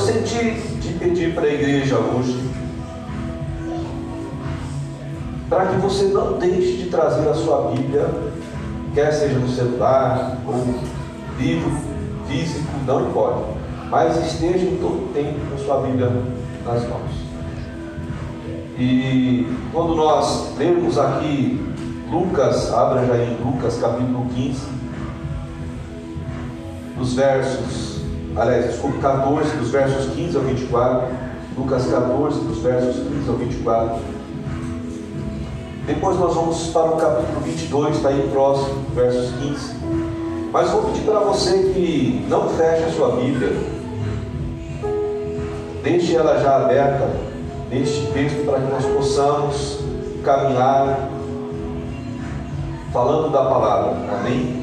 senti de pedir para a igreja hoje para que você não deixe de trazer a sua Bíblia, quer seja no celular ou livro físico, não importa, mas esteja em todo tempo com sua Bíblia nas mãos. E quando nós lermos aqui Lucas, abra já em Lucas capítulo 15, dos versos, aliás, desculpe, 14, dos versos 15 ao 24, Lucas 14, dos versos 15 ao 24. Depois nós vamos para o capítulo 22, está aí próximo, versos 15. Mas vou pedir para você que não feche a sua Bíblia, deixe ela já aberta neste texto para que nós possamos caminhar falando da palavra. Amém?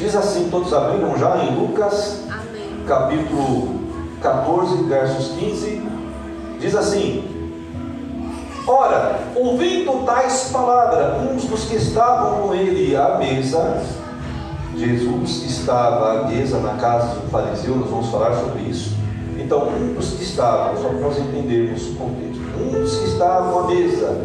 Diz assim, todos abriram já em Lucas, Amém. capítulo 14, versos 15. Diz assim: Ora, ouvindo tais palavras, uns dos que estavam com ele à mesa, Jesus estava à mesa na casa do fariseu, nós vamos falar sobre isso. Então, um dos que estavam, só para nós entendermos o contexto, um dos que estavam à mesa,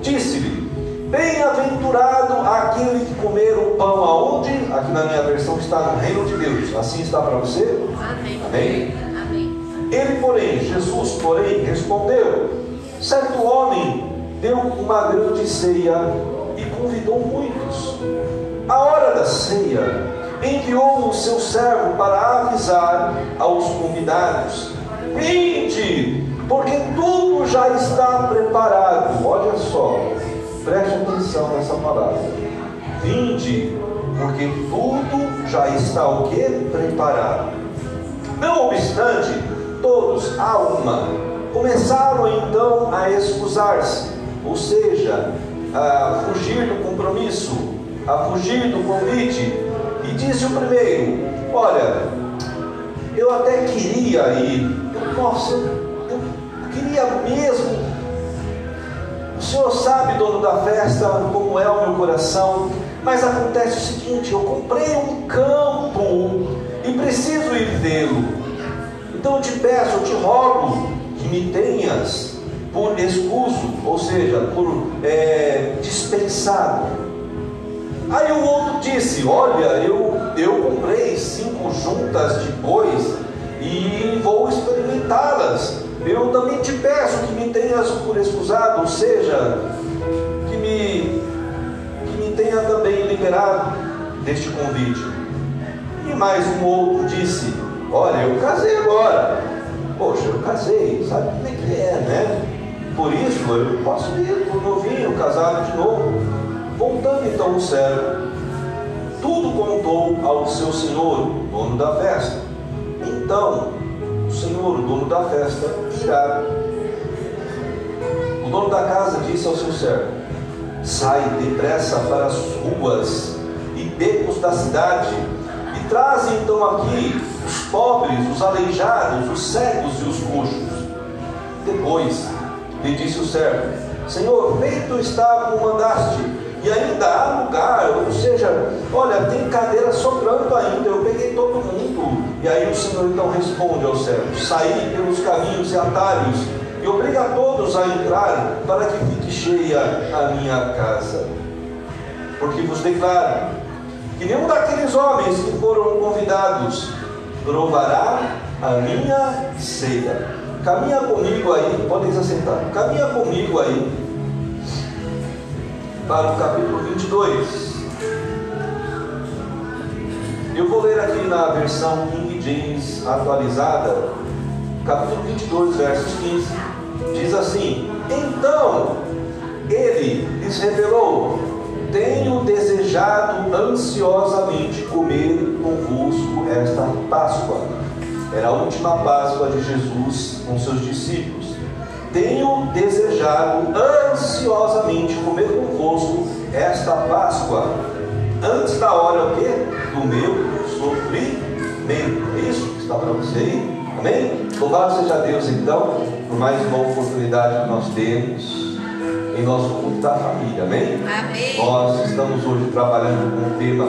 disse-lhe: Bem-aventurado aquele que comer o pão aonde? Aqui na minha versão está no reino de Deus. Assim está para você? Amém. Amém? Amém. Ele, porém, Jesus, porém, respondeu: Certo homem deu uma grande ceia e convidou muitos. A hora da ceia enviou o seu servo para avisar aos convidados: Vinde, porque tudo já está preparado. Olha só, preste atenção nessa palavra. Vinde, porque tudo já está o que? Preparado. Não obstante, todos a uma começaram então a excusar-se, ou seja, a fugir do compromisso, a fugir do convite, e disse o primeiro: Olha, eu até queria ir, eu posso, eu queria mesmo. Senhor sabe, dono da festa, como é o meu coração, mas acontece o seguinte: eu comprei um campo e preciso ir vê-lo. Então eu te peço, eu te rogo que me tenhas por escuso, ou seja, por é, dispensado Aí o outro disse: Olha, eu, eu comprei cinco juntas de bois e vou experimentá-las. Eu também te peço que me tenhas por excusado, ou seja, que me, que me tenha também liberado deste convite. E mais um outro disse: Olha, eu casei agora. Poxa, eu casei, sabe como é que é, né? Por isso eu posso ir por novinho, casado de novo. Voltando então o servo, tudo contou ao seu senhor, dono da festa. Então, o senhor, o dono da festa, O dono da casa disse ao seu servo: Sai depressa para as ruas e becos da cidade e traze então aqui os pobres, os aleijados, os cegos e os coxos. Depois lhe disse o servo: Senhor, feito está como mandaste e ainda há lugar, ou seja, olha, tem cadeira sobrando ainda, eu peguei todo mundo. E aí o Senhor então responde ao servo: saí pelos caminhos e atalhos, e obriga todos a entrar, para que fique cheia a minha casa. Porque vos declaro que nenhum daqueles homens que foram convidados provará a minha ceia. Caminha comigo aí, podem se assentar. Caminha comigo aí para o capítulo 22. Eu vou ler aqui na versão King James atualizada, capítulo 22, versos 15. Diz assim: Então ele lhes revelou: Tenho desejado ansiosamente comer convosco esta Páscoa. Era a última Páscoa de Jesus com seus discípulos tenho desejado ansiosamente comer convosco esta Páscoa, antes da hora o quê? do meu sofrimento. É isso que está para você aí? Amém? Louvado seja Deus então por mais uma oportunidade que nós temos em nosso culto da família. Amém? Amém. Nós estamos hoje trabalhando com um tema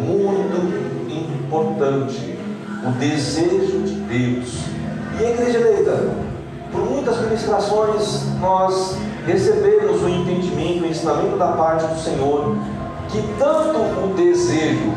muito importante, o desejo de Deus. E a igreja eleita, por muitas ministrações, nós recebemos o entendimento, o ensinamento da parte do Senhor, que tanto o desejo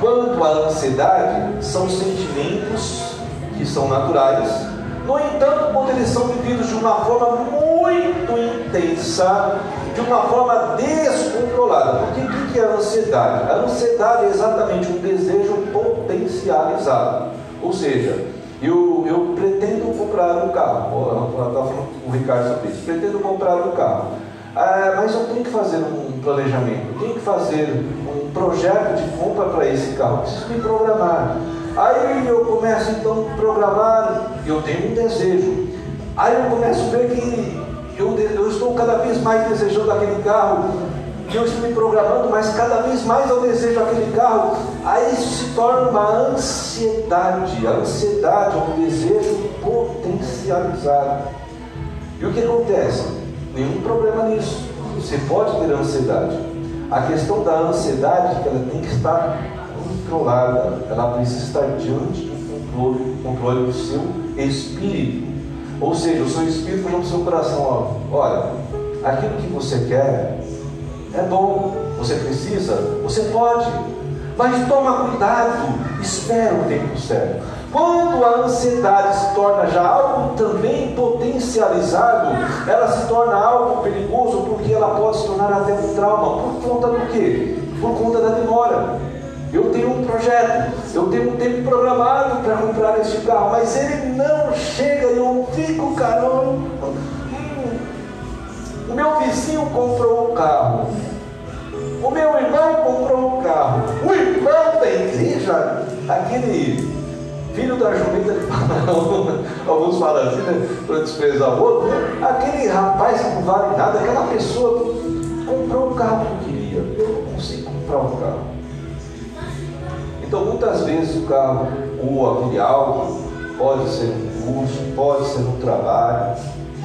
quanto a ansiedade são sentimentos que são naturais, no entanto, quando eles são vividos de uma forma muito intensa, de uma forma descontrolada. Porque o que é a ansiedade? A ansiedade é exatamente um desejo potencializado. Ou seja, eu, eu pretendo comprar um carro. Estava falando com o Ricardo sobre isso. Pretendo comprar um carro. Ah, mas eu tenho que fazer um planejamento, eu tenho que fazer um projeto de compra para esse carro, preciso me programar. Aí eu começo então a programar, eu tenho um desejo. Aí eu começo a ver que eu, eu estou cada vez mais desejando aquele carro, que eu estou me programando, mas cada vez mais eu desejo aquele carro. Aí isso se torna uma ansiedade. A ansiedade é um desejo potencializado. E o que acontece? Nenhum problema nisso. Você pode ter ansiedade. A questão da ansiedade é que ela tem que estar controlada, ela precisa estar diante do controle, controle do seu espírito. Ou seja, o seu espírito falando no seu coração, ó, olha, aquilo que você quer é bom, você precisa, você pode, mas toma cuidado, espera o tempo certo. Quando a ansiedade se torna já algo também potencializado, ela se torna algo perigoso porque ela pode se tornar até um trauma. Por conta do quê? Por conta da demora. Eu tenho um projeto, eu tenho um tempo programado para comprar este carro, mas ele não chega e eu fico, caramba. Hum, o meu vizinho comprou um carro, o meu irmão comprou um carro, o irmão da igreja, aquele filho da jumenta de alguns falam assim, né, para desprezar o outro, né? aquele rapaz que não vale nada, aquela pessoa comprou um carro que queria, eu não consigo comprar um carro. Então, muitas vezes o carro ou aquele algo pode ser um curso, pode ser um trabalho,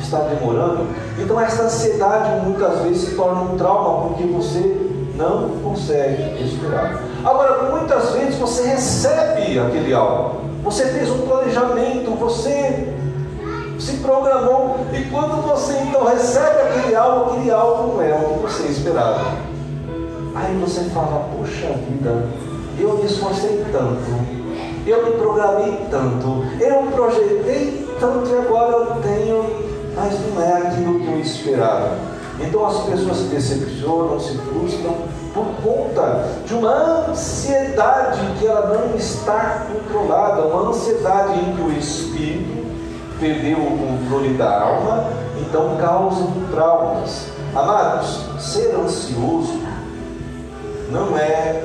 está demorando. Então, essa ansiedade muitas vezes se torna um trauma porque você não consegue esperar. Agora, muitas vezes você recebe aquele algo, você fez um planejamento, você se programou, e quando você então recebe aquele algo, aquele algo não é o que você esperava. Aí você fala, puxa vida, eu me esforcei tanto, eu me programei tanto, eu projetei tanto e agora eu tenho, mas não é aquilo que eu esperava. Então as pessoas se decepcionam, se frustram por conta de uma ansiedade que ela não está controlada, uma ansiedade em que o espírito perdeu o controle da alma, então causa traumas. Amados, ser ansioso não é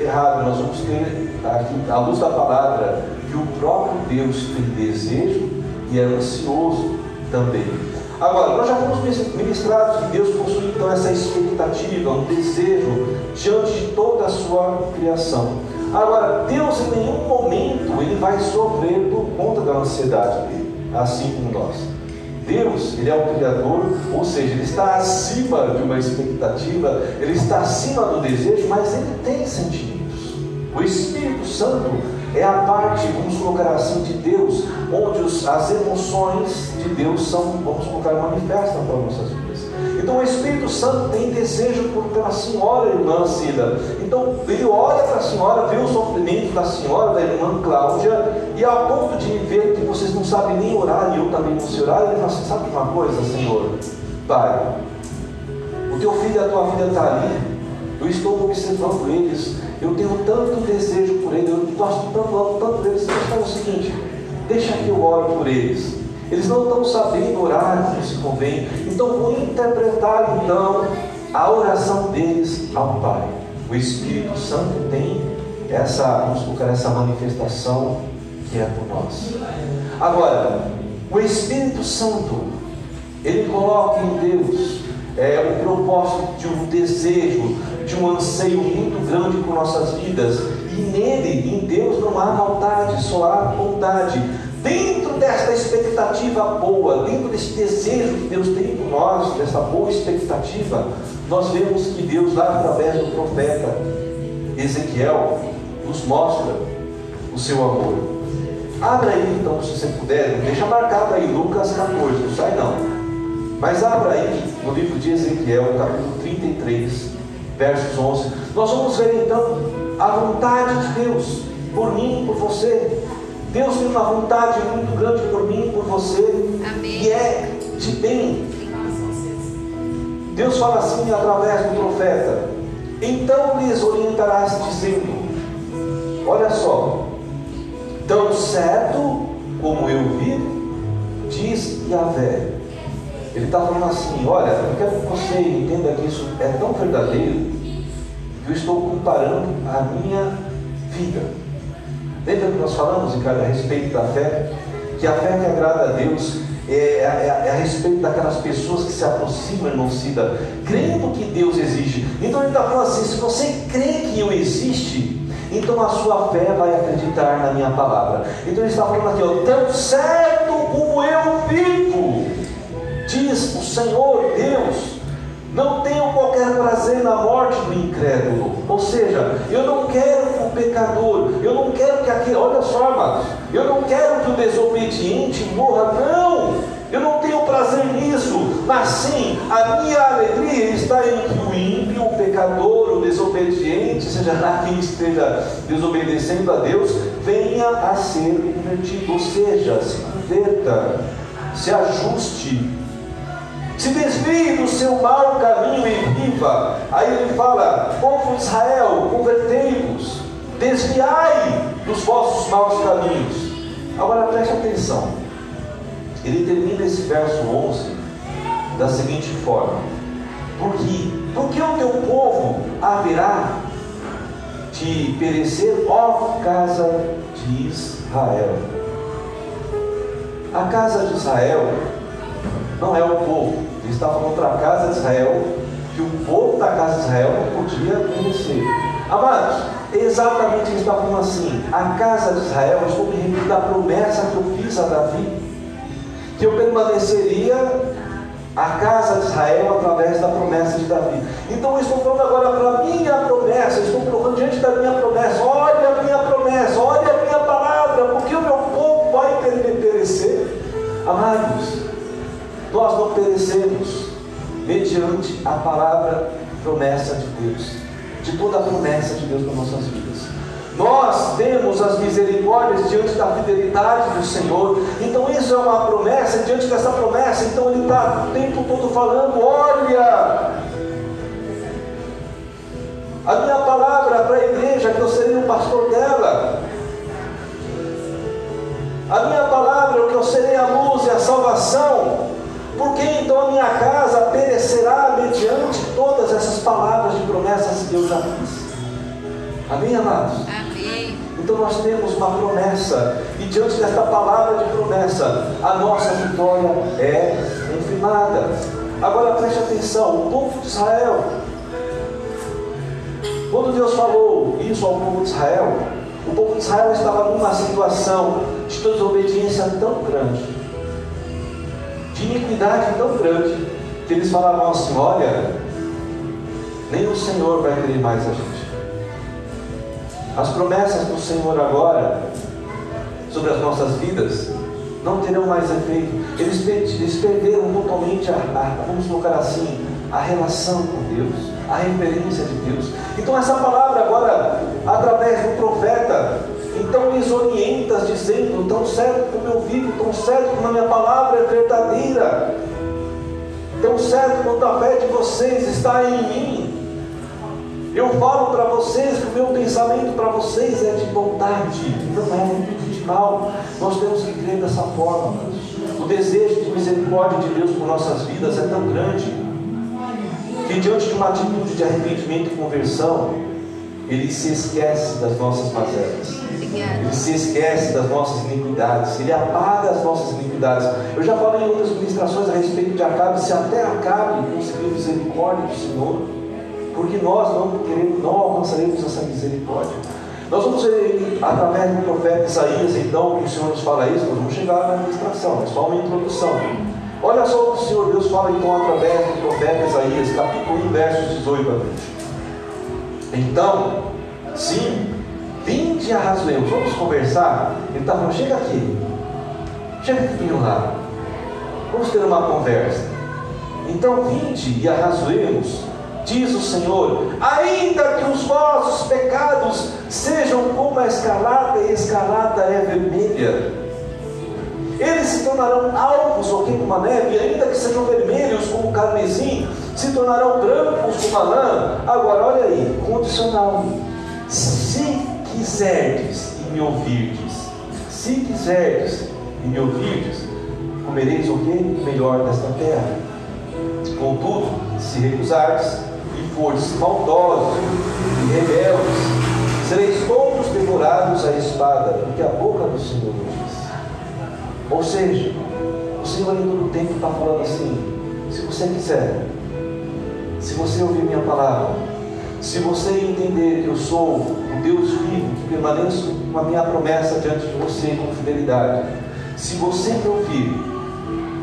errado. Nós vamos ter aqui, à luz da palavra, que o próprio Deus tem desejo e é ansioso também. Agora, nós já fomos ministrados que Deus possui então essa expectativa, um desejo diante de toda a sua criação. Agora, Deus em nenhum momento ele vai sofrer por conta da ansiedade dele, assim como nós. Deus, Ele é o Criador, ou seja, Ele está acima de uma expectativa, Ele está acima do desejo, mas Ele tem sentimentos. O Espírito Santo é a parte, vamos colocar assim, de Deus, onde os, as emoções de Deus são, vamos colocar, manifestam para nossas vidas. Então o Espírito Santo tem desejo por, pela senhora irmã Cida. Então ele olha para a senhora, vê o sofrimento da senhora, da irmã Cláudia, e a ponto de ver que vocês não sabem nem orar, e eu também não sei orar, ele fala assim, sabe uma coisa, Senhor? Pai, o teu filho e a tua filha está ali, eu estou observando eles, eu tenho tanto desejo por eles, eu gosto tanto, tanto deles, mas é o seguinte, deixa que eu oro por eles. Eles não estão sabendo orar como se convém. Então vou interpretar então a oração deles ao Pai. O Espírito Santo tem essa, vamos colocar essa manifestação que é por nós. Agora, o Espírito Santo, ele coloca em Deus é, o propósito de um desejo, de um anseio muito grande por nossas vidas. E nele, em Deus, não há maldade, só há bondade. Dentro desta expectativa boa, dentro desse desejo que Deus tem por nós, dessa boa expectativa, nós vemos que Deus, lá através do profeta Ezequiel, nos mostra o seu amor. Abra aí então, se você puder, deixa marcado aí Lucas 14, não sai não. Mas abra aí no livro de Ezequiel, capítulo 33, versos 11. Nós vamos ver então a vontade de Deus por mim, por você. Deus tem uma vontade muito grande por mim, por você, Amém. e é de bem. Deus fala assim através do profeta: Então lhes orientarás, dizendo: Olha só, tão certo como eu vivo, diz Yahvé. Ele está falando assim: olha, eu quero que você entenda que isso é tão verdadeiro que eu estou comparando a minha vida. Lembra que nós falamos, Ricardo, a respeito da fé? Que a fé que agrada a Deus é, é, é, a respeito daquelas pessoas que se aproximam, irmão Cida, crendo que Deus existe. Então ele está falando assim: se você crê que eu existe, então a sua fé vai acreditar na minha palavra. Então ele está falando aqui, ó, tão certo como eu vivo, diz o Senhor Deus. Não tenho qualquer prazer na morte do incrédulo. Ou seja, eu não quero que o pecador, eu não quero que aquele, olha só, amados, eu não quero que o desobediente morra, não. Eu não tenho prazer nisso, mas sim, a minha alegria está em que o ímpio, o pecador, o desobediente, seja lá quem esteja desobedecendo a Deus, venha a ser convertido, ou seja, se converta, se ajuste, se desvie do seu mau caminho e viva. Aí ele fala: povo de Israel, convertei-vos, desviai dos vossos maus caminhos. Agora preste atenção. Ele termina esse verso 11 da seguinte forma: Porque, porque o teu povo haverá de perecer, ó casa de Israel. A casa de Israel não é o povo, ele está falando para a casa de Israel, que o povo da casa de Israel não podia perecer. Amados, exatamente ele está falando assim: a casa de Israel, estou me referindo à promessa que eu fiz a Davi que eu permaneceria a casa de Israel através da promessa de Davi. Então eu estou falando agora para a minha promessa, estou colocando diante da minha promessa, olha a minha promessa, olha a minha palavra, porque o meu povo vai perecer. Amados, nós não perecemos mediante a palavra promessa de Deus, de toda a promessa de Deus para nossas vidas. Nós temos as misericórdias diante da fidelidade do Senhor. Então isso é uma promessa, diante dessa promessa, então ele está o tempo todo falando, olha, a minha palavra para a igreja, que eu serei o pastor dela. A minha palavra, que eu serei a luz e a salvação. Porque então a minha casa perecerá mediante todas essas palavras de promessas que eu já fiz. Amém, amados? Amém. Então nós temos uma promessa, e diante desta palavra de promessa, a nossa vitória é confirmada. Agora preste atenção: o povo de Israel, quando Deus falou isso ao povo de Israel, o povo de Israel estava numa situação de desobediência tão grande, de iniquidade tão grande, que eles falavam assim: olha, nem o Senhor vai querer mais a gente. As promessas do Senhor agora sobre as nossas vidas não terão mais efeito. Eles, eles perderam totalmente a, a, vamos colocar assim, a relação com Deus, a referência de Deus. Então essa palavra agora, através do profeta, então lhes orienta dizendo, tão certo como eu vivo, tão certo como a minha palavra é verdadeira, tão certo quanto a fé de vocês está em mim, eu falo para vocês que o meu pensamento para vocês é de bondade, não é de mal. Nós temos que crer dessa forma. O desejo de misericórdia de Deus por nossas vidas é tão grande que diante de uma atitude de arrependimento e conversão, ele se esquece das nossas mazelas. Ele se esquece das nossas iniquidades. Ele apaga as nossas iniquidades. Eu já falei em outras ministrações a respeito de Acabe. Se até Acabe conseguiu misericórdia do Senhor, porque nós não queremos, não alcançaremos essa misericórdia. Nós vamos ver através do profeta Isaías, então, que o Senhor nos fala isso, nós vamos chegar na administração, é só uma introdução. Olha só o que o Senhor Deus fala então através do profeta Isaías, capítulo 1, versos 18 a 20. Então, sim, vinde e arrazoemos, vamos conversar. Ele está falando, chega aqui, chega aqui do lado, vamos ter uma conversa. Então vinde e arrazoemos, diz o Senhor, ainda que os vossos pecados sejam como a escalada, e a escalada é vermelha, eles se tornarão alvos, ok, como a neve, ainda que sejam vermelhos como carmesim, se tornarão brancos como a lã. Agora, olha aí, condicional. Se quiserdes e me ouvirdes, se quiserdes e me ouvirdes, comereis o que? Melhor desta terra. Contudo, se recusardes fordes maldosos e rebeldes, sereis todos devorados à espada, porque a boca do Senhor diz. Ou seja, o Senhor em todo o tempo está falando assim: se você quiser, se você ouvir minha palavra, se você entender que eu sou o Deus vivo, que permaneço com a minha promessa diante de você com fidelidade, se você me ouvir,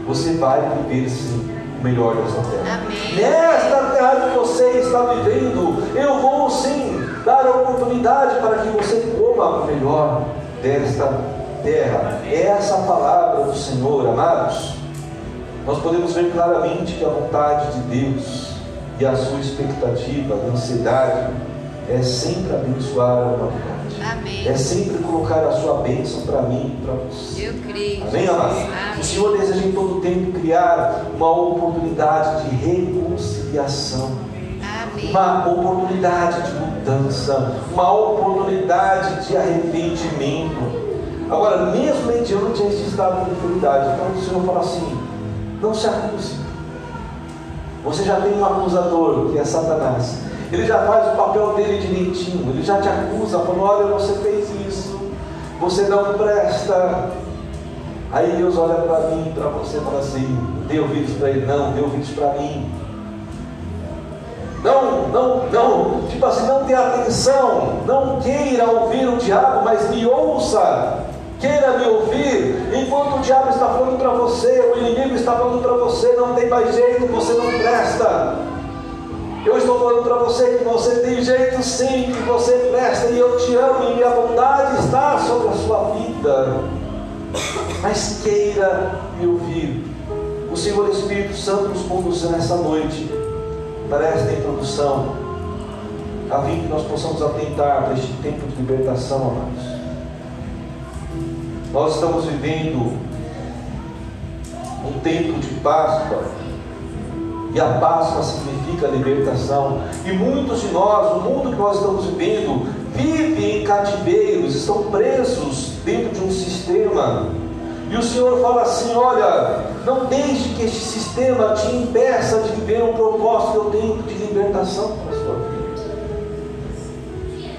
você vai viver sim o melhor dessa terra. Amém. Nesta terra que você está vivendo, eu vou sim dar a oportunidade para que você coma o melhor desta terra. Essa palavra do Senhor, amados, nós podemos ver claramente que a vontade de Deus e a sua expectativa, a ansiedade, é sempre abençoar a humanidade. Amém. É sempre colocar a sua bênção para mim e para você. Eu creio. Amém, amados? O Senhor deseja em todo tempo criar uma oportunidade de reconciliação Amém. uma oportunidade de mudança, uma oportunidade de arrependimento. Agora, mesmo mediante esse estado de enfermidade, então o Senhor fala assim: não se acuse. Você já tem um acusador, que é Satanás. Ele já faz o papel dele direitinho, ele já te acusa, falando: olha, você fez isso, você não presta. Aí Deus olha para mim, para você e fala assim: dê ouvidos para ele, não, dê ouvidos para mim. Não, não, não, tipo assim, não dê atenção, não queira ouvir o diabo, mas me ouça, queira me ouvir, enquanto o diabo está falando para você, o inimigo está falando para você, não tem mais jeito, você não presta. Eu estou falando para você que você tem jeito sim, que você presta, e eu te amo, e minha bondade está sobre a sua vida. Mas queira me ouvir. O Senhor Espírito Santo nos conduz nessa noite para esta introdução, a fim que nós possamos atentar para este tempo de libertação, amados. Nós estamos vivendo um tempo de Páscoa, e a Páscoa significa libertação, e muitos de nós, no mundo que nós estamos vivendo, vivem em cativeiros, estão presos dentro de um sistema. E o Senhor fala assim: olha, não deixe que este sistema te impeça de viver o propósito que eu tenho de libertação para a sua vida.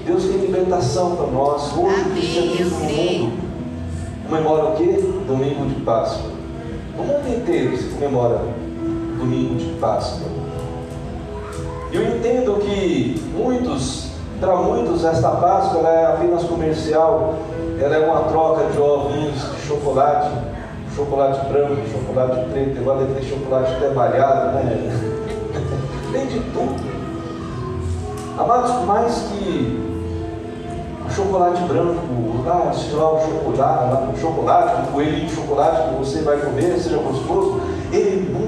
Deus tem libertação para nós. Hoje, o cristianismo no mundo comemora o quê? Domingo de Páscoa. No mundo inteiro se comemora Domingo de Páscoa. Eu entendo que muitos, para muitos, esta Páscoa é apenas comercial, ela é uma troca de ovinhos de chocolate, chocolate branco, chocolate preto, agora deve ter chocolate até malhado, né? Tem de tudo. Amados, mais que o chocolate branco, ah, seja lá o chocolate, o chocolate, o coelhinho de chocolate que você vai comer, seja gostoso,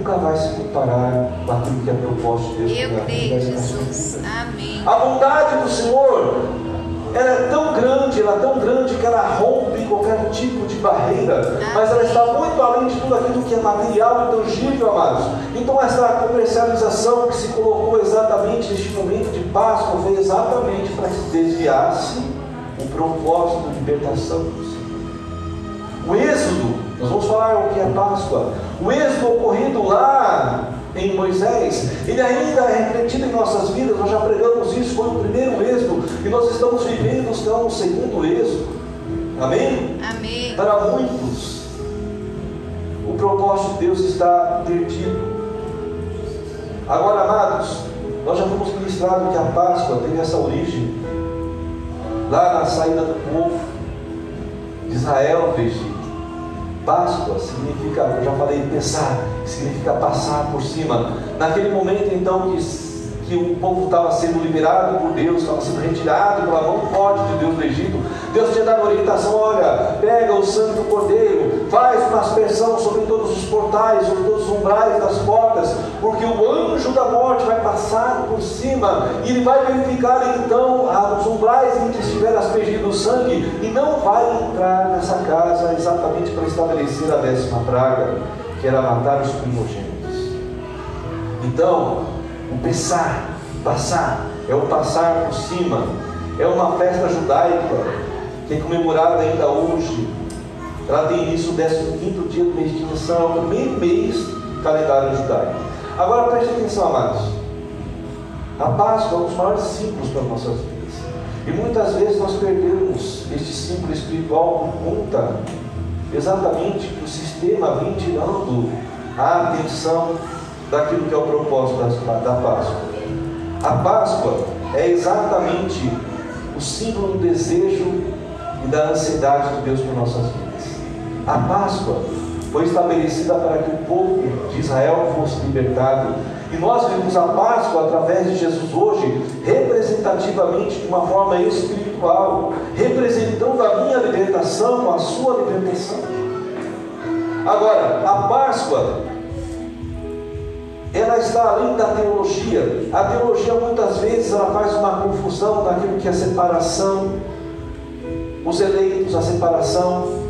nunca vai se comparar com aquilo que é propósito de Deus. Eu creio, Jesus. Amém. A bondade do Senhor, ela é tão grande, ela é tão grande que ela rompe qualquer tipo de barreira, mas ela está muito além de tudo aquilo que é material e tangível, amados. Então essa comercialização que se colocou exatamente neste momento de Páscoa foi exatamente para que se desviasse o propósito de libertação do Senhor. O êxodo, nós vamos falar o que é Páscoa. O êxodo ocorrido lá em Moisés, ele ainda é refletido em nossas vidas, nós já pregamos isso, foi o primeiro êxodo, e nós estamos vivendo então, o segundo êxodo. Amém? Amém. Para muitos, o propósito de Deus está perdido. Agora, amados, nós já fomos ministrados que a Páscoa teve essa origem lá na saída do povo de Israel do Egito. Páscoa significa, eu já falei, pensar, significa passar por cima. Naquele momento então que, que o povo estava sendo liberado por Deus, estava sendo retirado pela mão forte de Deus do Egito, Deus tinha dado orientação: olha, pega o sangue do cordeiro, faz uma aspersão sobre todos os portais, sobre todos os umbrais das portas, porque o anjo da morte vai passar por cima e ele vai verificar então os umbrais em que estiver aspergido o sangue e não vai entrar nessa casa exatamente para estabelecer a décima praga, que era matar os primogênitos. Então, o pensar, passar, é o passar por cima, é uma festa judaica que é comemorada ainda hoje. Ela tem início no 15 dia do mês de Nissan, é o primeiro mês do calendário judaico. Agora preste atenção, amados. A Páscoa é um dos maiores símbolos para nossas vidas. E muitas vezes nós perdemos este símbolo espiritual por conta exatamente que o sistema vem tirando a atenção daquilo que é o propósito da Páscoa. A Páscoa é exatamente o símbolo do desejo e da ansiedade de Deus por nossas vidas. A Páscoa foi estabelecida para que o povo de Israel fosse libertado. E nós vemos a Páscoa através de Jesus hoje, representativamente de uma forma espiritual, representando a minha libertação, a sua libertação. Agora, a Páscoa, ela está além da teologia. A teologia muitas vezes ela faz uma confusão daquilo que é separação os eleitos, a separação.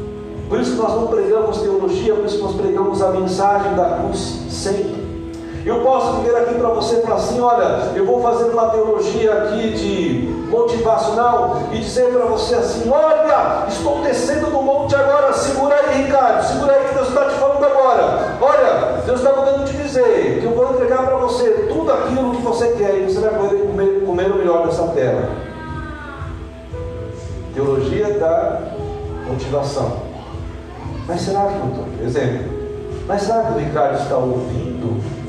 Por isso que nós não pregamos teologia, por isso que nós pregamos a mensagem da cruz sempre. Eu posso vir aqui para você e falar assim: olha, eu vou fazer uma teologia aqui de motivacional e dizer para você assim: olha, estou descendo do monte agora, segura aí, Ricardo, segura aí que Deus está te falando agora. Olha, Deus está mandando te dizer que eu vou entregar para você tudo aquilo que você quer e você vai poder comer, comer o melhor dessa terra. Teologia da motivação. Mas será que exemplo, mas será que o Ricardo está ouvindo?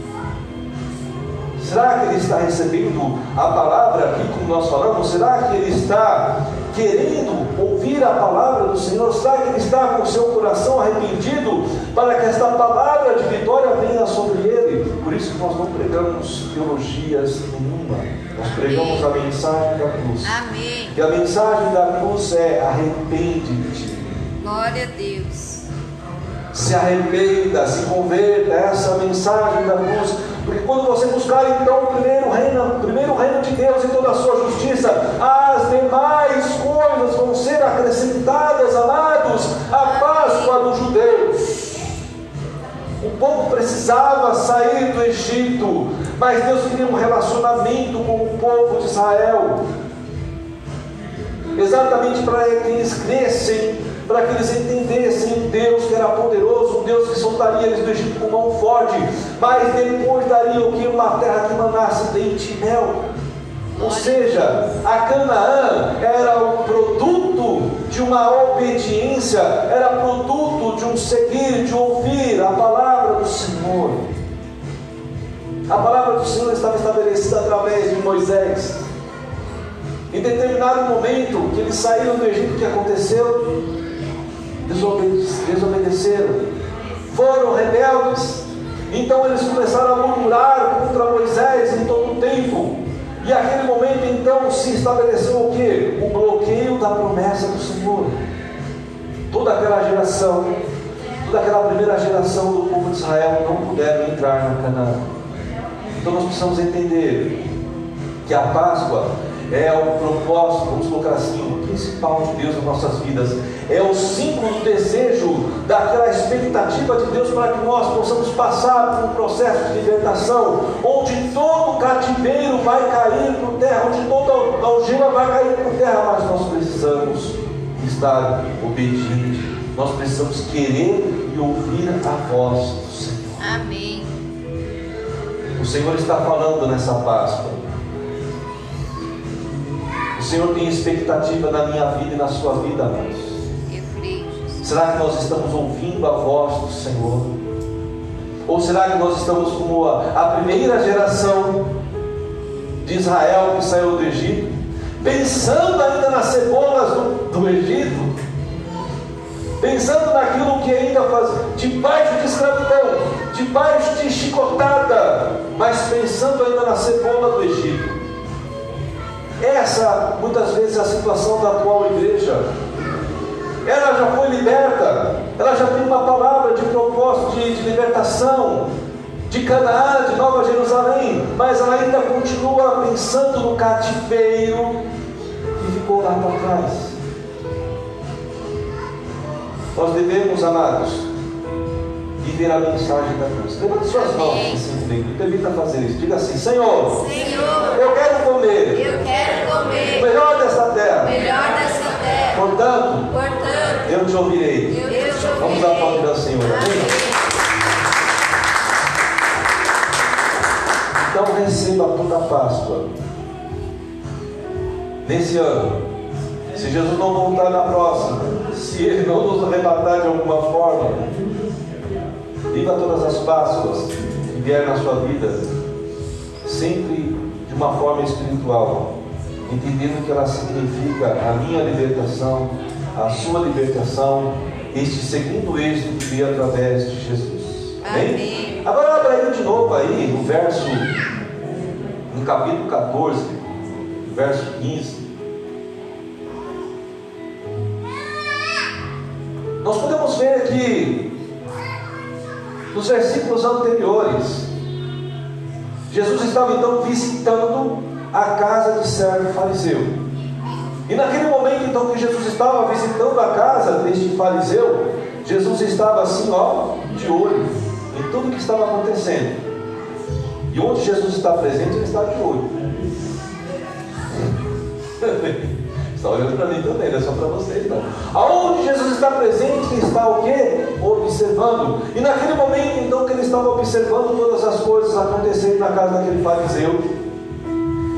Será que ele está recebendo a palavra aqui como nós falamos? Será que ele está querendo ouvir a palavra do Senhor? Será que ele está com o seu coração arrependido para que esta palavra de vitória venha sobre ele? Por isso que nós não pregamos teologias nenhuma. Nós pregamos a mensagem da cruz. Amém. E a mensagem da cruz é arrepende-te. Glória a Deus. Se arrependa, se converta, essa é a mensagem da cruz. Porque quando você buscar então o primeiro reino, o primeiro reino de Deus e toda a sua justiça, as demais coisas vão ser acrescentadas, amados, a Páscoa dos judeus. O povo precisava sair do Egito, mas Deus queria um relacionamento com o povo de Israel, exatamente para que eles crescem, para que eles entendessem um Deus que era poderoso, um Deus que soltaria eles do Egito com mão forte, mas depois daria o que? Uma terra que manasse leite e mel. Ou seja, a Canaã era o produto de uma obediência, era produto de um seguir, de ouvir a palavra do Senhor. A palavra do Senhor estava estabelecida através de Moisés. Em determinado momento que eles saíram do Egito, o que aconteceu? Desobedeceram, foram rebeldes. Então eles começaram a murmurar contra Moisés em todo o tempo. E aquele momento então se estabeleceu o que? O bloqueio da promessa do Senhor. Toda aquela geração, toda aquela primeira geração do povo de Israel não puderam entrar na Canaã. Então nós precisamos entender que a Páscoa é o propósito, vamos colocar assim, o principal de Deus nas nossas vidas, é o símbolo do desejo, daquela expectativa de Deus para que nós possamos passar por um processo de libertação, onde todo cativeiro vai cair por terra, onde toda algema vai cair por terra, mas nós precisamos estar obedientes, nós precisamos querer e ouvir a voz do Senhor. Amém. O Senhor está falando nessa Páscoa. O Senhor tem expectativa na minha vida e na sua vida, amados. Será que nós estamos ouvindo a voz do Senhor? Ou será que nós estamos como a, primeira geração de Israel que saiu do Egito, pensando ainda nas cebolas do, do Egito? pensando naquilo que ainda faz, debaixo de escravidão, debaixo de chicotada, mas pensando ainda na cebola do Egito. Essa, muitas vezes, é a situação da atual igreja. Ela já foi liberta, ela já tem uma palavra de propósito de, de libertação, de Canaã, de Nova Jerusalém, mas ela ainda continua pensando no cativeiro que ficou lá para trás. Nós devemos, amados, viver a mensagem da cruz. Levante suas mãos assim comigo. Evita fazer isso. Diga assim: Senhor, Senhor, eu quero comer eu quero o comer melhor dessa o terra. melhor dessa terra. Portanto, Portanto, eu te ouvirei. eu te ouvirei. Vamos aplaudir ao Senhor. Amém? Amém. Então receba toda a Páscoa. Nesse ano. Se Jesus não voltar na próxima, se Ele não nos arrebatar de alguma forma, viva todas as Páscoas que vier na sua vida, sempre de uma forma espiritual, entendendo que ela significa a minha libertação, a sua libertação, este segundo êxito que veio através de Jesus. Amém. Agora abra aí de novo aí no verso, no capítulo 14, verso 15. Nós podemos ver que nos versículos anteriores, Jesus estava então visitando a casa de servo fariseu. E naquele momento então que Jesus estava visitando a casa deste fariseu, Jesus estava assim, ó, de olho em tudo que estava acontecendo. E onde Jesus está presente, ele está de olho. Está olhando para mim também, não é só para vocês não. Aonde Jesus está presente, ele está o quê? Observando. E naquele momento então que ele estava observando todas as coisas acontecendo na casa daquele fariseu,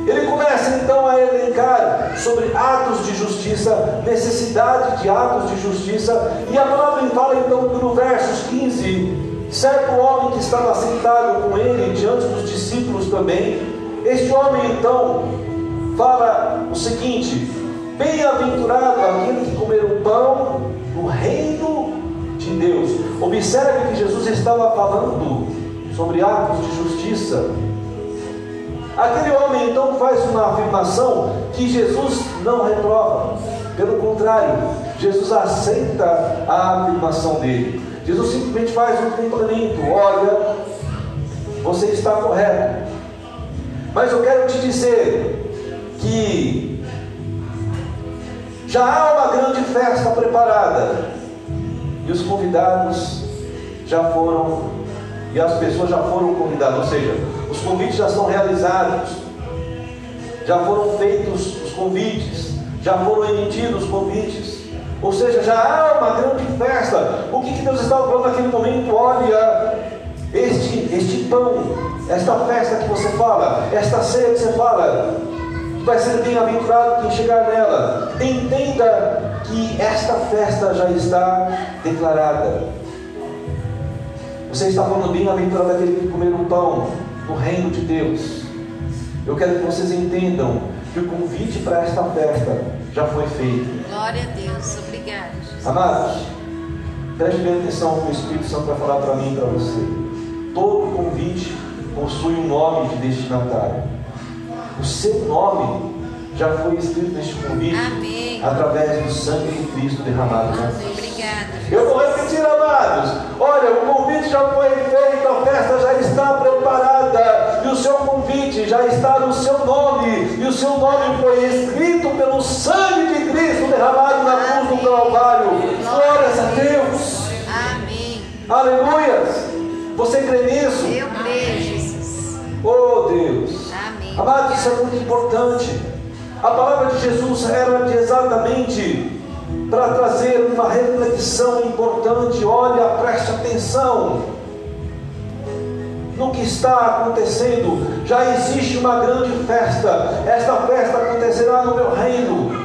ele começa então a elencar sobre atos de justiça, necessidade de atos de justiça, e a palavra fala então no versos 15, certo homem que estava sentado com ele diante dos discípulos também, este homem então fala o seguinte: Bem-aventurado aquele que comer o pão no reino de Deus. Observe que Jesus estava falando sobre atos de justiça. Aquele homem então faz uma afirmação que Jesus não reprova. Pelo contrário, Jesus aceita a afirmação dele. Jesus simplesmente faz um complemento. Olha, você está correto. Mas eu quero te dizer que já há uma grande festa preparada e os convidados já foram e as pessoas já foram convidadas, ou seja, os convites já são realizados, já foram feitos os convites, já foram emitidos os convites, ou seja, já há uma grande festa. O que, que Deus estava falando naquele momento? Olha, este, este pão, esta festa que você fala, esta ceia que você fala, vai ser bem-aventurado quem chegar nela. Entenda que esta festa já está declarada. Você está falando bem-aventurado aquele que comer o pão no reino de Deus. Eu quero que vocês entendam que o convite para esta festa já foi feito. Glória a Deus. Obrigada, Jesus. Amados, preste bem atenção que o Espírito Santo vai falar para mim e para você. Todo convite possui um nome de destinatário. O seu nome já foi escrito neste convite Amém. através do sangue de Cristo derramado na cruz. Obrigada. Eu vou repetir, amados. Olha, o convite já foi feito, a festa já está preparada, e o seu convite já está no seu nome, e o seu nome foi escrito pelo sangue de Cristo derramado na cruz do Calvário. Glórias a Deus. Amém. Aleluias. Você crê nisso? Eu creio, Jesus. Oh Deus. Amém. Amados, isso é muito importante. A palavra de Jesus era exatamente para trazer uma reflexão importante. Olha, preste atenção no que está acontecendo. Já existe uma grande festa. Esta festa acontecerá no meu reino.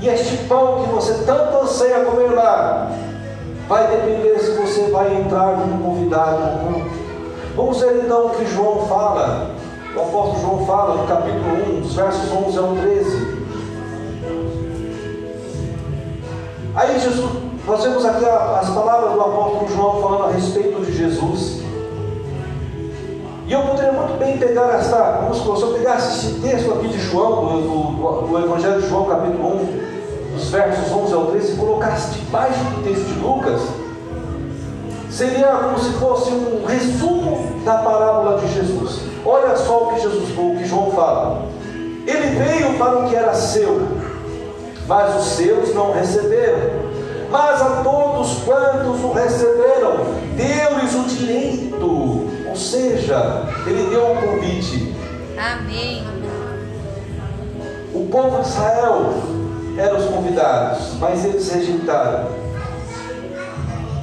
E este pão que você tanto anseia comer lá, vai depender se você vai entrar como convidado ou não. Vamos ver então o que João fala. O apóstolo João fala no capítulo 1, dos versos 11 ao 13. Aí Jesus, nós vemos aqui as palavras do apóstolo João falando a respeito de Jesus. E eu poderia muito bem pegar vamos supor, se eu pegasse esse texto aqui de João, do, do, do Evangelho de João, capítulo 1, dos versos 11 ao 13, e colocasse debaixo do texto de Lucas, seria como se fosse um resumo da parábola de Jesus. Olha só o que Jesus, o que João fala. Ele veio para o que era seu, mas os seus não receberam. Mas a todos quantos o receberam, deu-lhes o direito, ou seja, ele deu um convite. Amém. O povo de Israel eram os convidados, mas eles rejeitaram.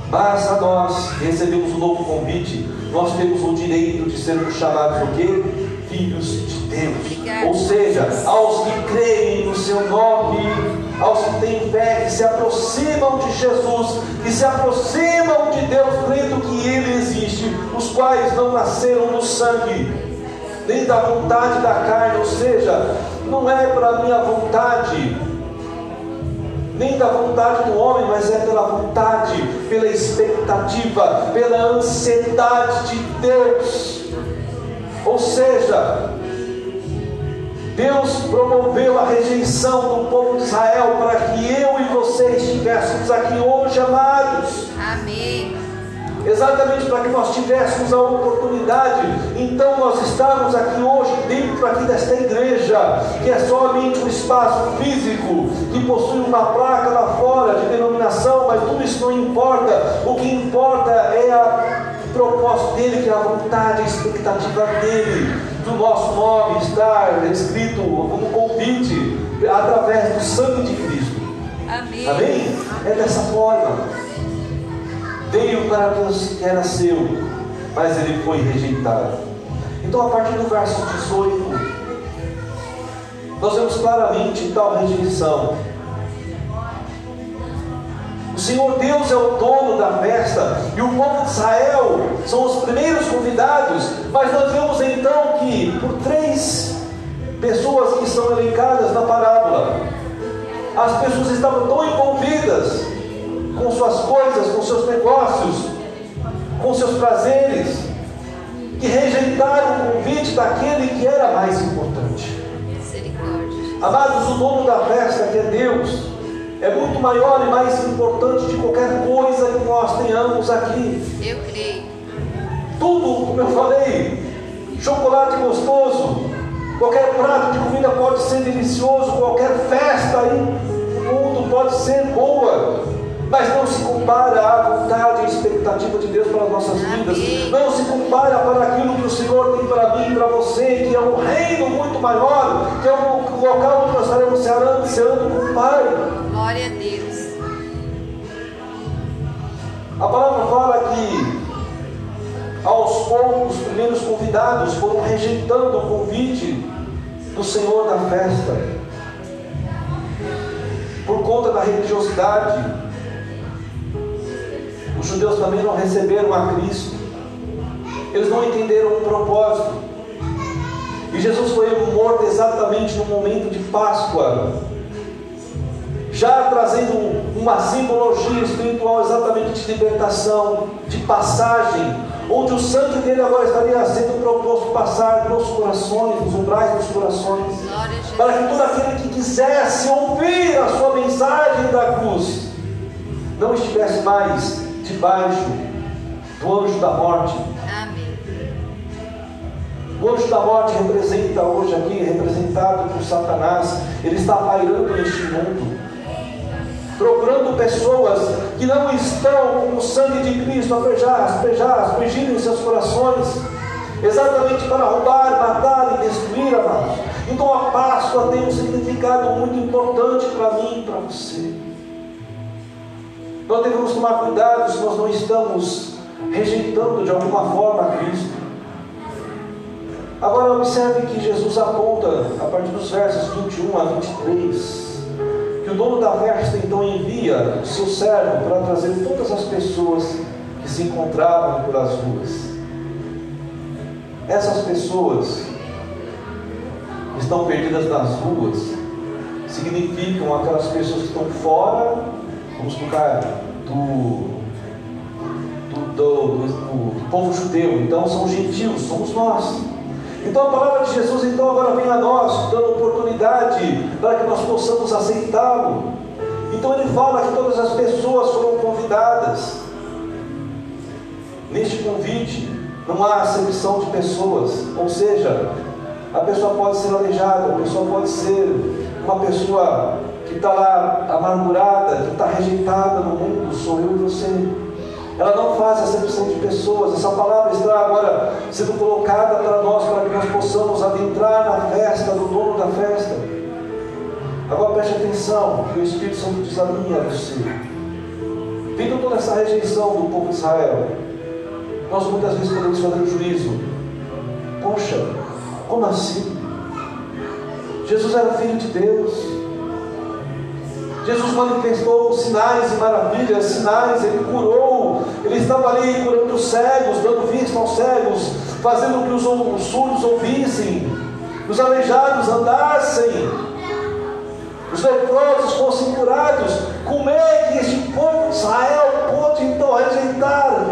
Mas a nós recebemos um novo convite, nós temos o direito de sermos chamados o quê? Filhos de Deus. Ou seja, aos que creem no seu nome, aos que têm fé, que se aproximam de Jesus, que se aproximam de Deus, crendo que Ele existe, os quais não nasceram do sangue, nem da vontade da carne, ou seja, não é para minha vontade, nem da vontade do homem, mas é pela vontade, pela expectativa, pela ansiedade de Deus. Ou seja, Deus promoveu a rejeição do povo de Israel para que eu e você estivéssemos aqui hoje, amados. Amém exatamente para que nós tivéssemos a oportunidade. Então nós estamos aqui hoje dentro aqui desta igreja, que é somente um espaço físico, que possui uma placa lá fora de denominação, mas tudo isso não importa. O que importa é a o propósito dele, que é a vontade, a expectativa dele, do nosso nome estar escrito como convite através do sangue de Cristo. Amém. Amém? É dessa forma veio para Deus que era seu, mas ele foi rejeitado. Então, a partir do verso 18, nós vemos claramente tal rejeição. O Senhor Deus é o dono da festa e o povo de Israel são os primeiros convidados, mas nós vemos então que por três pessoas que são elencadas na parábola, as pessoas estavam tão envolvidas com suas coisas, com seus negócios, com seus prazeres, que rejeitaram o convite daquele que era mais importante. Amados, o dono da festa, que é Deus, é muito maior e mais importante de qualquer coisa que nós tenhamos aqui. Eu creio. Tudo, como eu falei, chocolate gostoso, qualquer prato de comida pode ser delicioso, qualquer festa aí no mundo pode ser boa mas não se compara à vontade e expectativa de Deus para as nossas vidas. Não se compara para aquilo que o Senhor tem para mim e para você, que é um reino muito maior, que é um local onde nós estaremos seando com o Pai. Glória a Deus. A palavra fala que aos poucos os primeiros convidados foram rejeitando o convite do Senhor da festa. Por conta da religiosidade, os judeus também não receberam a Cristo. Eles não entenderam o propósito. E Jesus foi morto exatamente no momento de Páscoa, já trazendo uma simbologia espiritual exatamente de libertação, de passagem, onde o sangue dele agora estaria sendo proposto passar nos corações, nos umbrais dos corações, para que todo aquele que quisesse ouvir a sua mensagem da cruz não estivesse mais debaixo do anjo da morte. Amém. O anjo da morte representa hoje aqui, representado por Satanás, ele está pairando neste mundo, procurando pessoas que não estão com o sangue de Cristo a prejar, aspejar, aspergir em seus corações, exatamente para roubar, matar e destruir, amados. Então a Páscoa tem um significado muito importante para mim e para você. Nós devemos tomar cuidado se nós não estamos rejeitando de alguma forma a Cristo. Agora observe que Jesus aponta, a partir dos versos 21 a 23, que o dono da festa então envia o seu servo para trazer todas as pessoas que se encontravam pelas ruas. Essas pessoas estão perdidas nas ruas significam aquelas pessoas que estão fora Vamos colocar do, do, do, do povo judeu, então são gentios, somos nós. Então a palavra de Jesus então agora vem a nós, dando oportunidade para que nós possamos aceitá-lo. Então ele fala que todas as pessoas foram convidadas. Neste convite não há acepção de pessoas, ou seja, a pessoa pode ser aleijada, a pessoa pode ser uma pessoa está lá amargurada, que está rejeitada no mundo, sou eu e você. Ela não faz acepção de pessoas. Essa palavra está agora sendo colocada para nós, para que nós possamos adentrar na festa do dono da festa. Agora preste atenção, que o Espírito Santo diz a mim e a você. Vindo toda essa rejeição do povo de Israel, nós muitas vezes podemos fazer um juízo. Poxa, como assim? Jesus era filho de Deus. Jesus manifestou sinais e maravilhas, sinais, ele curou, ele estava ali curando os cegos, dando vista aos cegos, fazendo que os surdos ouvissem, os aleijados andassem, os leprosos fossem curados. Como é que este povo de Israel pôde então rejeitar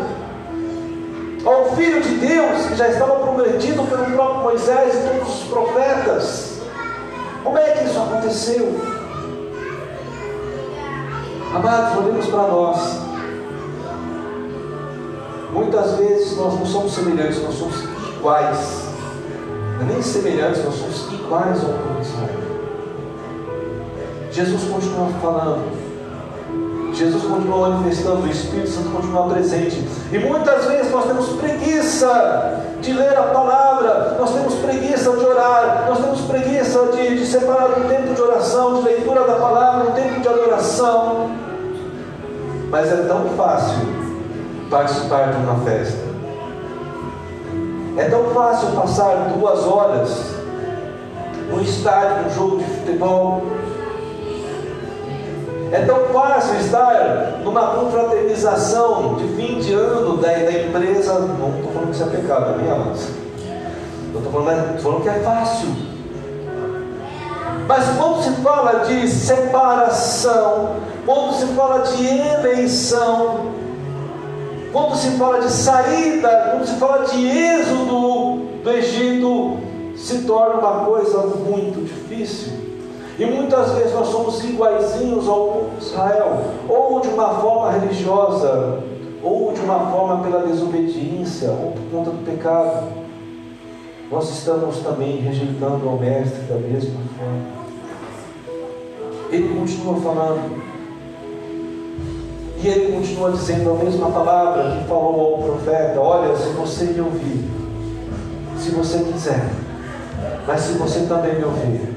ao Filho de Deus, que já estava prometido pelo próprio Moisés e todos os profetas? Como é que isso aconteceu? Amados, olhemos para nós. Muitas vezes nós não somos semelhantes, nós somos iguais. Não é nem semelhantes, nós somos iguais ao povo Israel. Jesus continua falando. Jesus continua manifestando, o Espírito Santo continua presente. E muitas vezes nós temos preguiça de ler a palavra, nós temos preguiça de orar, nós temos preguiça de, de separar um tempo de oração, de leitura da palavra, um tempo de adoração. Mas é tão fácil participar de uma festa. É tão fácil passar duas horas no estádio, num jogo de futebol, é tão fácil estar numa confraternização de fim de ano da, da empresa. Não estou falando que isso é pecado, minha amados. Eu estou falando, falando que é fácil. Mas quando se fala de separação, quando se fala de eleição, quando se fala de saída, quando se fala de êxodo do Egito, se torna uma coisa muito difícil. E muitas vezes nós somos iguaizinhos ao povo de Israel, ou de uma forma religiosa, ou de uma forma pela desobediência, ou por conta do pecado. Nós estamos também rejeitando ao Mestre da mesma forma. Ele continua falando, e ele continua dizendo a mesma palavra que falou ao profeta: Olha, se você me ouvir, se você quiser, mas se você também me ouvir,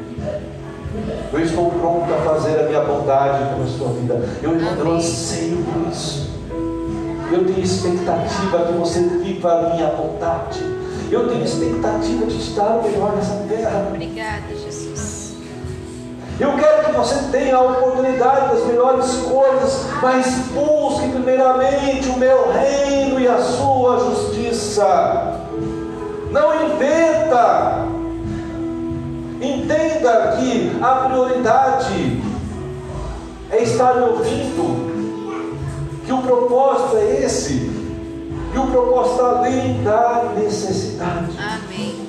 eu estou pronto a fazer a minha bondade pela sua vida. Eu, eu anseio por isso. Eu tenho expectativa que você viva a minha vontade. Eu tenho expectativa de o melhor nessa terra. Obrigada, Jesus. Eu quero que você tenha a oportunidade das melhores coisas, mas busque primeiramente o meu reino e a sua justiça. Não inventa Entenda que a prioridade é estar ouvindo, que o propósito é esse, e o propósito está além da necessidade. Amém.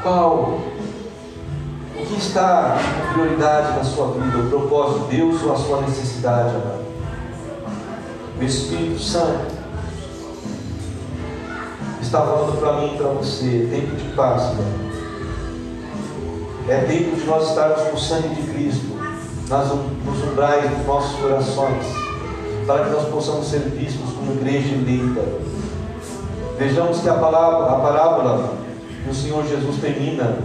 Qual o que está a prioridade na sua vida? O propósito de Deus ou a sua necessidade? O Espírito Santo está falando para mim e para você, tempo de Páscoa. É tempo de nós estarmos com o sangue de Cristo nas, nos umbrais dos nossos corações, para que nós possamos ser vistos como igreja eleita. Vejamos que a palavra, a parábola que o Senhor Jesus termina,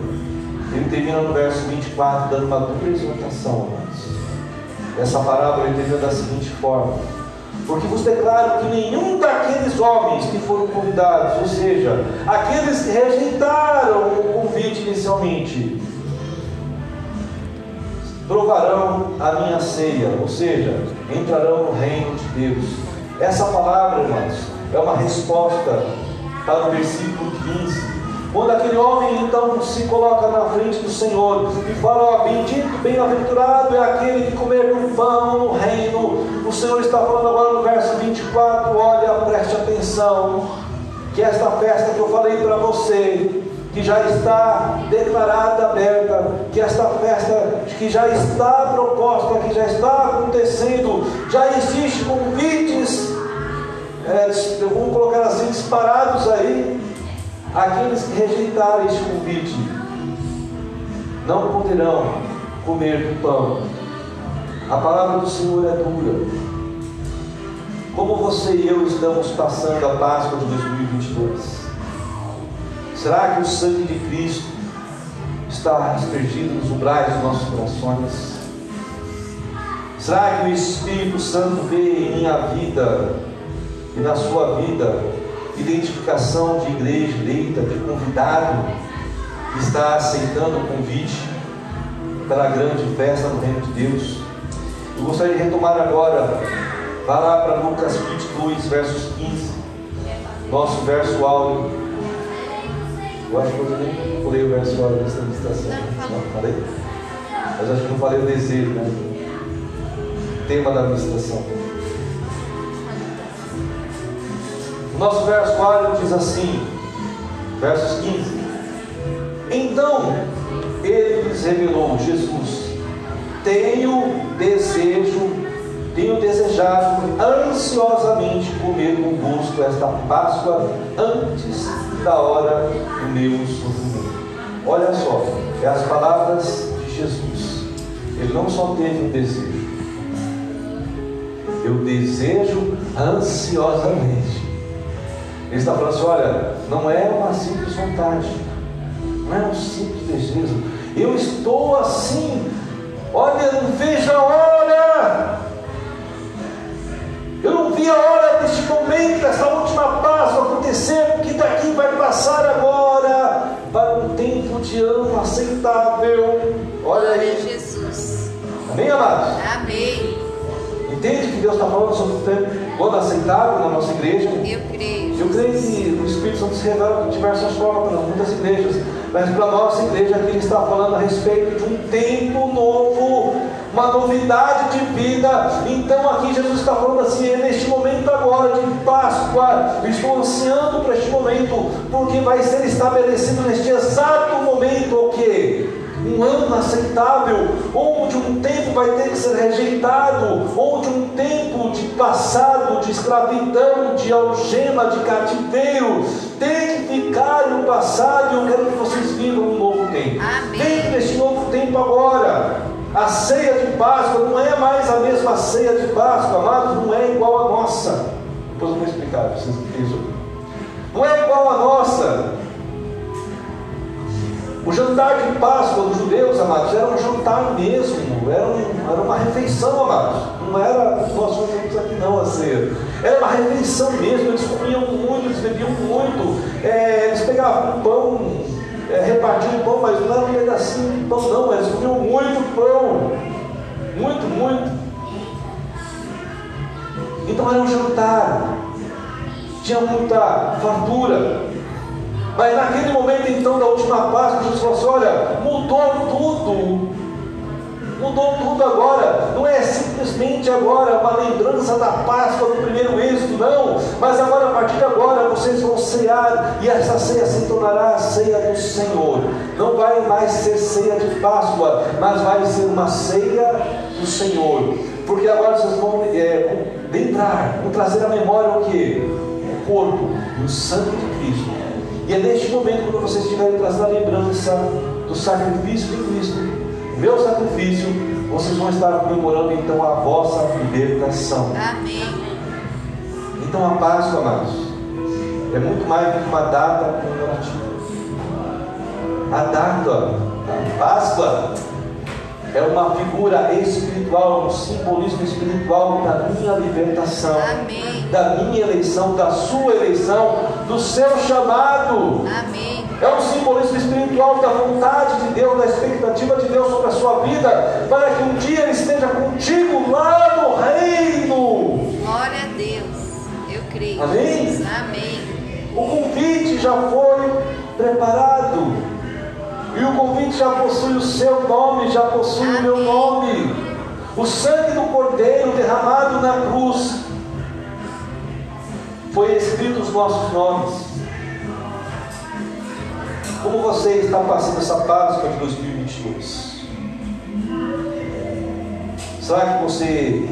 ele termina no verso 24, dando uma dupla exortação, amados. Essa parábola ele termina da seguinte forma: porque vos declaro que nenhum daqueles homens que foram convidados, ou seja, aqueles que rejeitaram o convite inicialmente, provarão a minha ceia, ou seja, entrarão no reino de Deus. Essa palavra, irmãos, é uma resposta para o versículo 15, Quando aquele homem então se coloca na frente do Senhor e fala: ó, Bendito, bem-aventurado é aquele que comer do pão no reino. O Senhor está falando agora no verso 24: Olha, preste atenção, que esta festa que eu falei para você, que já está declarada aberta, que esta festa que já está proposta, que já está acontecendo, já existe convites, é, vamos colocar assim, disparados aí, aqueles que rejeitarem este convite, não poderão comer do pão. A palavra do Senhor é dura. Como você e eu estamos passando a Páscoa de 2022? Será que o sangue de Cristo está aspergido nos umbrais dos nossos corações? Será que o Espírito Santo vê em minha vida e na sua vida identificação de igreja eleita, de convidado que está aceitando o convite para a grande festa no reino de Deus? Eu gostaria de retomar agora, vá lá para Lucas 22, versos 15, nosso verso áudio. Eu acho que eu nem pulei o verso agora nessa ministração. Não, falei? Mas acho que não falei o desejo, né? O tema da ministração. O nosso verso áudio diz assim, versos 15. Então ele lhes revelou, Jesus, tenho desejo, tenho desejado ansiosamente comer convosco esta Páscoa antes da hora do meu sofrimento. Olha só, é as palavras de Jesus. Ele não só teve um desejo, eu desejo ansiosamente. Ele está falando assim: olha, não é uma simples vontade, não é um simples desejo. Eu estou assim, olha, não vejo a hora. Eu não vi a hora deste momento, dessa última Páscoa acontecer, porque daqui vai passar agora para um tempo de ano aceitável. Olha aí. Jesus. Amém, amados? Amém. Entende que Deus está falando sobre o tempo ano aceitável na nossa igreja? Eu creio. Eu creio que o Espírito Santo se revela de diversas formas para muitas igrejas, mas para a nossa igreja aqui ele está falando a respeito de um tempo novo, uma novidade de vida. Então aqui Jesus está falando assim, é neste momento agora de Páscoa, eu estou ansiando para este momento, porque vai ser estabelecido neste exato momento o que? Um ano aceitável, onde um tempo vai ter que ser rejeitado, onde um tempo de passado, de escravidão, de algema, de cativeiro, tem que ficar no passado e eu quero que vocês vivam um novo tempo. Dentro desse novo tempo agora, a ceia de Páscoa não é mais a mesma ceia de Páscoa, amados, não é igual a nossa. Depois eu vou explicar para vocês isso. Não é igual a nossa. O jantar de Páscoa dos judeus, amados, era um jantar mesmo, era, um, era uma refeição, amados. Não era nós fazemos aqui não a ceia. Era uma refeição mesmo, eles comiam muito, eles bebiam muito, é, eles pegavam pão, é, repartiam pão, mas não era um pedacinho de pão, não, eles comiam muito pão. Muito, muito. Então era um jantar. Tinha muita fartura. Mas naquele momento então da última Páscoa, Jesus falou assim: olha, mudou tudo. Mudou tudo agora. Não é simplesmente agora uma lembrança da Páscoa do primeiro êxito, não. Mas agora, a partir de agora, vocês vão cear e essa ceia se tornará a ceia do Senhor. Não vai mais ser ceia de Páscoa, mas vai ser uma ceia do Senhor. Porque agora vocês vão é, lembrar, vão trazer à memória o que? O corpo e o sangue de Cristo e é neste momento, quando vocês estiverem trazendo a lembrança do sacrifício de Cristo, meu sacrifício, vocês vão estar comemorando então a vossa libertação. Amém. Então a Páscoa, amados, é muito mais do que uma data comemorativa. A data da Páscoa é uma figura espiritual, um simbolismo espiritual da minha libertação, Amém. da minha eleição, da sua eleição, do seu chamado. Amém. É um simbolismo espiritual da vontade de Deus, da expectativa de Deus sobre a sua vida, para que um dia Ele esteja contigo lá no reino. Glória a Deus. Eu creio. Amém? Amém. O convite já foi preparado. E o convite já possui o seu nome, já possui o meu nome. O sangue do Cordeiro derramado na cruz foi escrito os nossos nomes. Como você está passando essa Páscoa de 2022? Será que você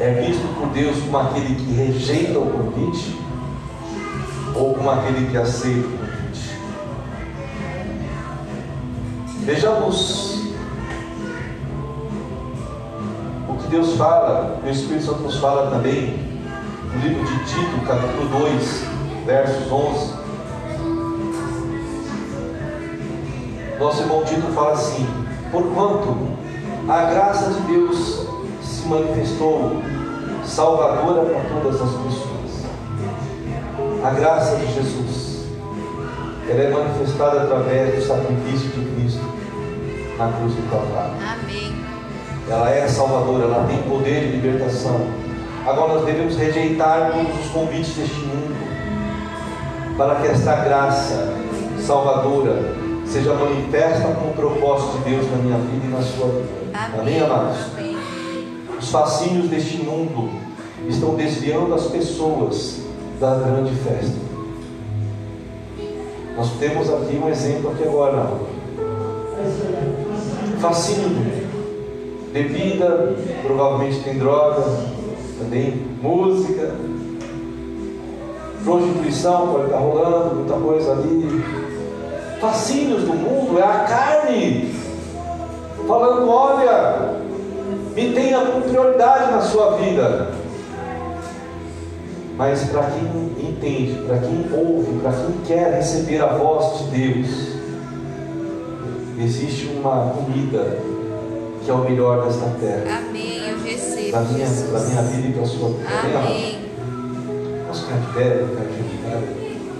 é visto por Deus como aquele que rejeita o convite? Ou como aquele que aceita o convite? Vejamos o que Deus fala, o Espírito Santo nos fala também no livro de Tito, capítulo 2, versos 11. Nosso irmão Tito fala assim: Porquanto a graça de Deus se manifestou salvadora para todas as pessoas. A graça de Jesus, ela é manifestada através do sacrifício de Cristo na cruz do Calvário. Amém. Ela é salvadora, ela tem poder de libertação. Agora nós devemos rejeitar todos os convites deste mundo para que esta graça salvadora seja manifesta como propósito de Deus na minha vida e na sua vida. Amém, amados? Amém. Os fascínios deste mundo estão desviando as pessoas da grande festa. Nós temos aqui um exemplo aqui agora. Fascínio. Bebida, provavelmente tem droga, também música, prostituição pode estar rolando, muita coisa ali. Fascínios do mundo é a carne falando: olha, me tenha como prioridade na sua vida. Mas para quem entende, para quem ouve, para quem quer receber a voz de Deus, existe uma comida que é o melhor desta terra, Amém. Eu recebo. da minha, Jesus. da minha vida e da sua vida. Amém, amado? Amém. Vamos